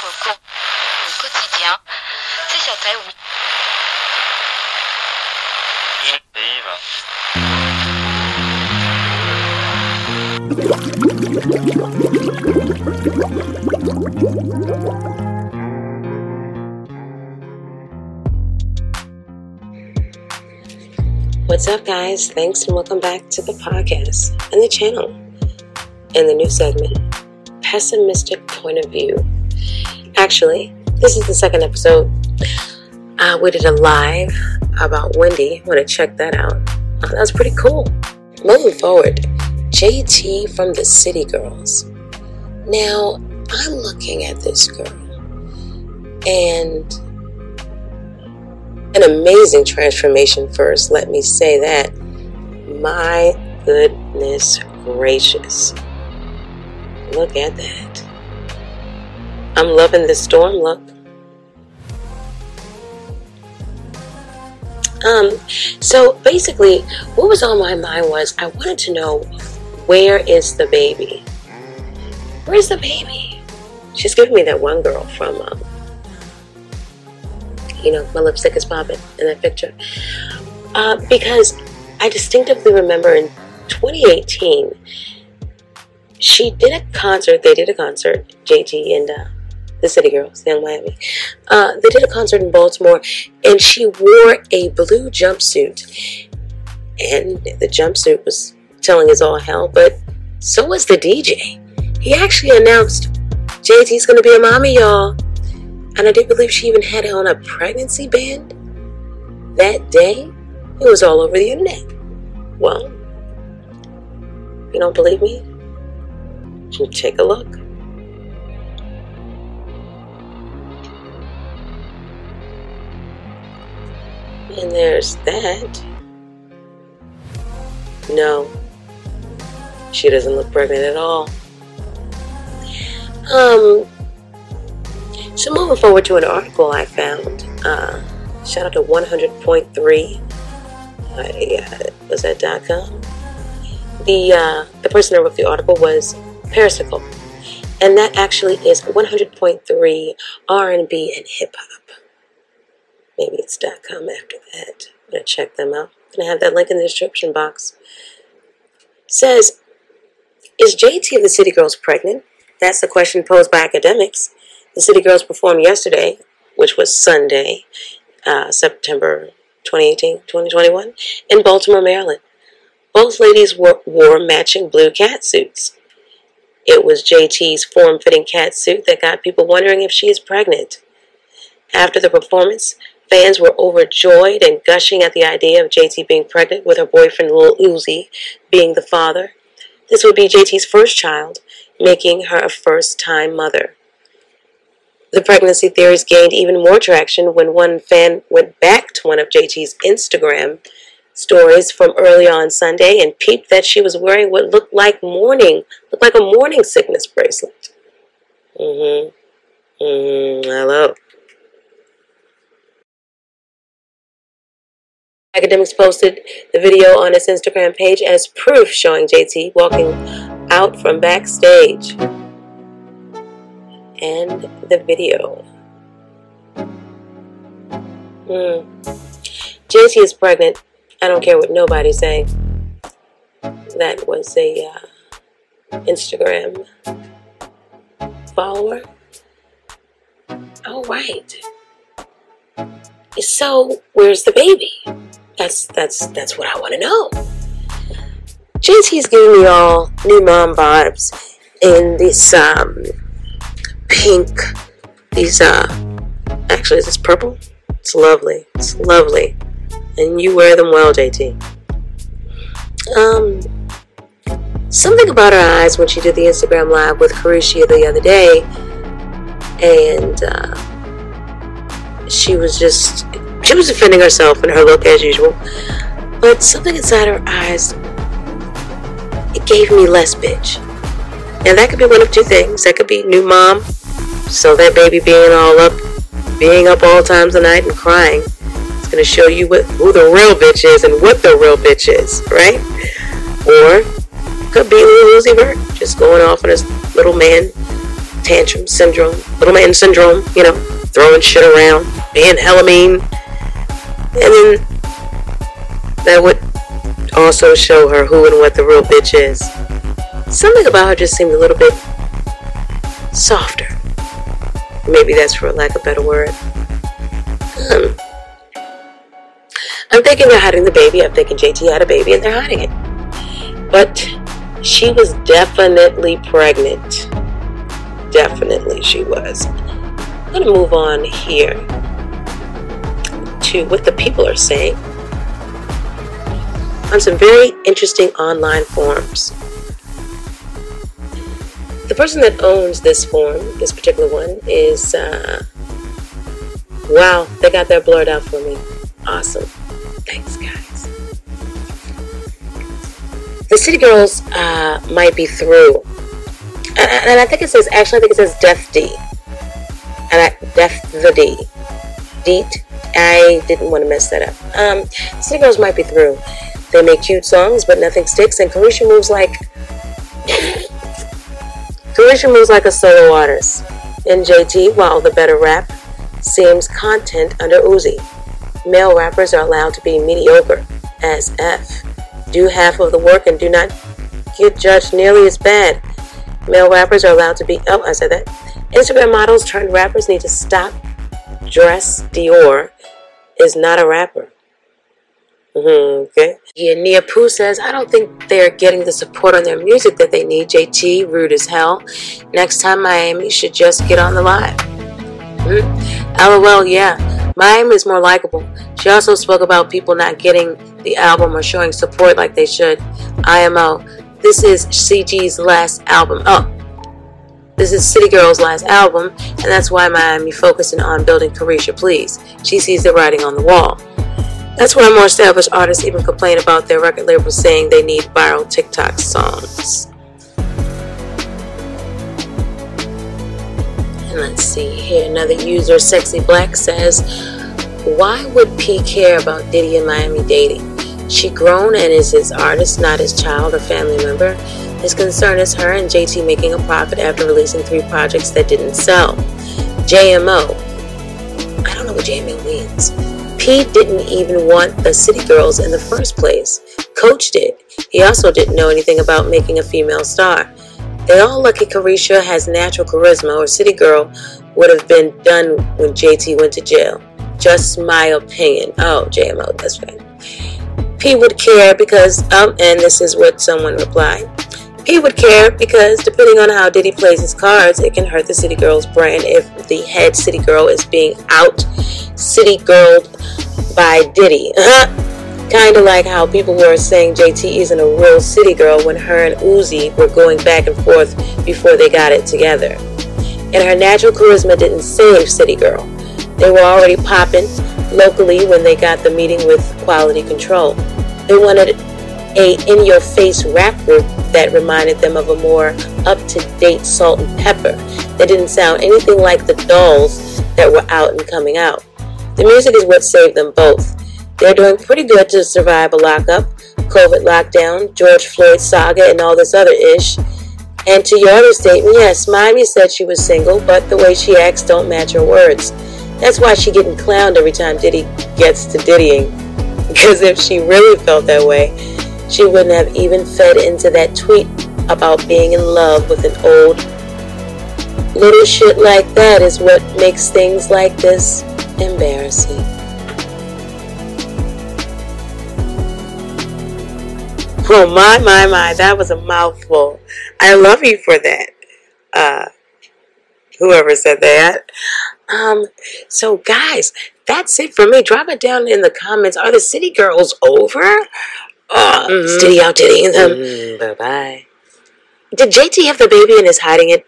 quotidien. Oui. What's up, guys? Thanks and welcome back to the podcast and the channel and the new segment, Pessimistic Point of View. Actually, this is the second episode. Uh, we did a live about Wendy. Want to check that out? Uh, that was pretty cool. Moving forward, JT from the City Girls. Now, I'm looking at this girl and an amazing transformation first, let me say that. My goodness gracious. Look at that. I'm loving this storm look. Um, so basically, what was on my mind was I wanted to know where is the baby? Where's the baby? She's giving me that one girl from um, you know, my lipstick is popping in that picture. Uh, because I distinctively remember in 2018, she did a concert. They did a concert, JT and uh, the City Girls, Young Miami. Uh, they did a concert in Baltimore, and she wore a blue jumpsuit. And the jumpsuit was telling us all hell, but so was the DJ. He actually announced JT's gonna be a mommy, y'all. And I didn't believe she even had on a pregnancy band that day. It was all over the internet. Well, you don't believe me? Take a look. And there's that. No, she doesn't look pregnant at all. Um, so moving forward to an article I found. Uh, shout out to 100.3. Uh, yeah, was that dot .com? The uh, the person that wrote the article was Persicle, and that actually is 100.3 R&B and hip hop. Maybe it's .com after that. I'm gonna check them out. I'm gonna have that link in the description box. Says, is JT of the City Girls pregnant? That's the question posed by Akademiks. The City Girls performed yesterday, which was Sunday, uh, September 2018, 2021, in Baltimore, Maryland. Both ladies wore, wore matching blue cat suits. It was JT's form fitting cat suit that got people wondering if she is pregnant. After the performance, fans were overjoyed and gushing at the idea of JT being pregnant with her boyfriend Lil Uzi being the father. This would be JT's first child, making her a first time mother. The pregnancy theories gained even more traction when one fan went back to one of JT's Instagram stories from early on Sunday and peeped that she was wearing what looked like morning, looked like a morning sickness bracelet. Mm-hmm. Mm-hmm. Hello. Akademiks posted the video on its Instagram page as proof showing JT walking out from backstage and the video. Hmm. JT is pregnant. I don't care what nobody's saying. That was a uh, Instagram follower. All right. So where's the baby? That's that's that's what I want to know. JT's giving me all new mom vibes in this um pink. These, uh, actually, is this purple? It's lovely. It's lovely. And you wear them well, JT. Um, something about her eyes when she did the Instagram live with Karrueche the other day, and uh, she was just she was defending herself and her look as usual, but something inside her eyes it gave me less bitch. And that could be one of two things. That could be new mom so that baby being all up, being up all times of night and crying, it's gonna show you what who the real bitch is and what the real bitch is, right? Or could be Lil Uzi Vert just going off on his little man tantrum syndrome, little man syndrome, you know, throwing shit around, being hella mean. And then that would also show her who and what the real bitch is. Something about her just seemed a little bit softer. Maybe that's for lack of a better word. Um, I'm thinking they're hiding the baby. I'm thinking JT had a baby and they're hiding it. But she was definitely pregnant. Definitely she was. I'm going to move on here to what the people are saying on some very interesting online forums. The person that owns this forum, this particular one, is uh, wow, they got that blurred out for me. Awesome. Thanks, guys. The City Girls uh, might be through. And I think it says, actually, I think it says Death D. And I, Death the D. Deet. I didn't want to mess that up. Um, City Girls might be through. They make cute songs, but nothing sticks, and Caresha moves like. Caresha moves like a solo artist. In JT, while the better rap seems content under Uzi. Male rappers are allowed to be mediocre as F. Do half of the work and do not get judged nearly as bad. Male rappers are allowed to be. Oh, I said that. Instagram models turned rappers need to stop. Dress Dior is not a rapper. Mm-hmm, okay. Yeah, Nia Pooh says, I don't think they're getting the support on their music that they need. JT, rude as hell. Next time, Miami should just get on the live. Mm-hmm. LOL, yeah. Miami is more likable. She also spoke about people not getting the album or showing support like they should. IMO. This is CG's last album. Oh, this is City Girl's last album, and that's why Miami focusing on building Caresha Please. She sees the writing on the wall. That's why more established artists even complain about their record labels saying they need viral TikTok songs. And let's see here. Another user, Sexy Black, says, Why would P care about Diddy and Miami dating? She grown and is his artist, not his child or family member. His concern is her and JT making a profit after releasing three projects that didn't sell. JMO. I don't know what JMO means. Pete didn't even want the City Girls in the first place. Coach did. He also didn't know anything about making a female star. They all lucky Caresha has natural charisma, or City Girl would have been done when JT went to jail. Just my opinion. Oh, JMO, that's right. P would care because, um, and this is what someone replied. He would care because depending on how Diddy plays his cards, it can hurt the City Girls brand if the head City Girl is being out City Girl by Diddy. kind of like how people were saying JT isn't a real City Girl when her and Uzi were going back and forth before they got it together. And her natural charisma didn't save City Girl. They were already popping locally when they got the meeting with Quality Control. They wanted a in your face rap group that reminded them of a more up to date Salt-N-Pepa that didn't sound anything like the dolls that were out and coming out. The music is what saved them both. They're doing pretty good to survive a lockup, COVID lockdown, George Floyd saga, and all this other ish. And to your other statement, yes, Miami said she was single, but the way she acts don't match her words. That's why she getting clowned every time Diddy gets to diddying. Because if she really felt that way, she wouldn't have even fed into that tweet about being in love with an old. Little shit like that is what makes things like this embarrassing. Oh my, my, my, that was a mouthful. I love you for that. Uh, whoever said that. Um, so guys, that's it for me. Drop it down in the comments. Are the city girls over? Oh, mm-hmm. Out diddying them. Mm-hmm. Bye bye. Did JT have the baby and is hiding it?